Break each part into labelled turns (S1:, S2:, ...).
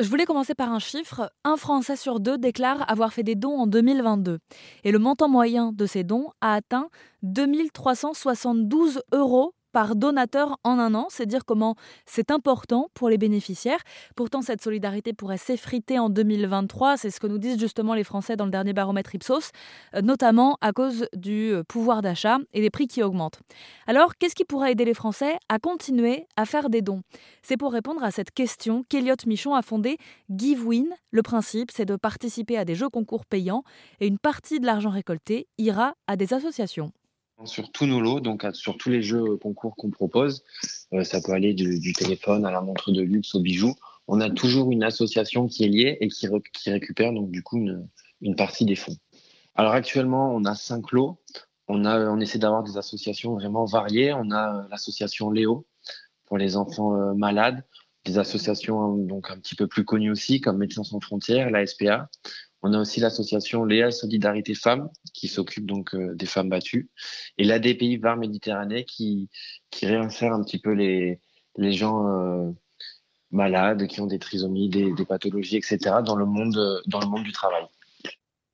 S1: Je voulais commencer par un chiffre. Un Français sur deux déclare avoir fait des dons en 2022. Et le montant moyen de ces dons a atteint 2372 euros par donateur en un an. C'est dire comment c'est important pour les bénéficiaires. Pourtant, cette solidarité pourrait s'effriter en 2023. C'est ce que nous disent justement les Français dans le dernier baromètre Ipsos, euh, notamment à cause du euh, pouvoir d'achat et des prix qui augmentent. Alors, qu'est-ce qui pourrait aider les Français à continuer à faire des dons? C'est pour répondre à cette question qu'Eliott Michon a fondé GiveWin. Le principe, c'est de participer à des jeux concours payants et une partie de l'argent récolté ira à des associations
S2: sur tous nos lots, donc sur tous les jeux concours qu'on propose. Euh, ça peut aller du, téléphone à la montre de luxe aux bijoux. On a toujours une association qui est liée et qui, récupère donc du coup une, partie des fonds. Alors actuellement, on a cinq lots. On, a, on essaie d'avoir des associations vraiment variées. On a euh, l'association Léo pour les enfants euh, malades, des associations donc un petit peu plus connues aussi comme Médecins sans frontières, la SPA. On a aussi l'association Léa Solidarité Femmes qui s'occupe donc euh, des femmes battues et l'ADPI Var Méditerranée qui, qui réinsère un petit peu les, gens euh, malades qui ont des trisomies, des, pathologies, etc. dans le monde, dans le monde du travail.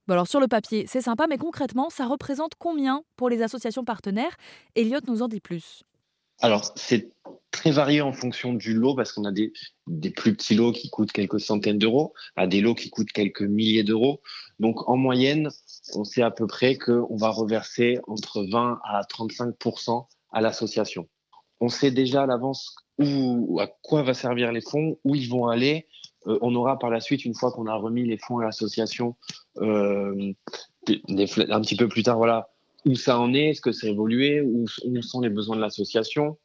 S1: alors sur le papier, c'est sympa, mais concrètement, ça représente combien pour les associations partenaires? Elliot nous en dit plus.
S2: Alors, c'est très varié en fonction du lot parce qu'on a des, plus petits lots qui coûtent quelques centaines d'euros à des lots qui coûtent quelques milliers d'euros. Donc en moyenne, on sait à peu près qu'on va reverser entre 20 à 35% à l'association. On sait déjà à l'avance où, à quoi va servir les fonds, où ils vont aller. Euh, on aura par la suite, une fois qu'on a remis les fonds à l'association, euh, un petit peu plus tard, voilà, où ça en est, est-ce que ça a évolué, où, où sont les besoins de l'association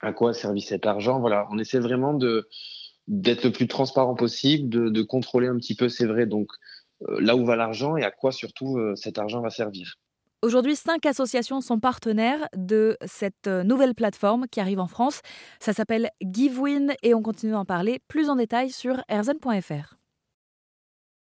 S2: à quoi a servi cet argent. Voilà, on essaie vraiment d'être le plus transparent possible, de, contrôler un petit peu, c'est vrai, donc euh, là où va l'argent et à quoi surtout euh, cet argent va servir.
S1: Aujourd'hui, cinq associations sont partenaires de cette euh, nouvelle plateforme qui arrive en France. Ça s'appelle GiveWin et on continue d'en parler plus en détail sur erzen.fr.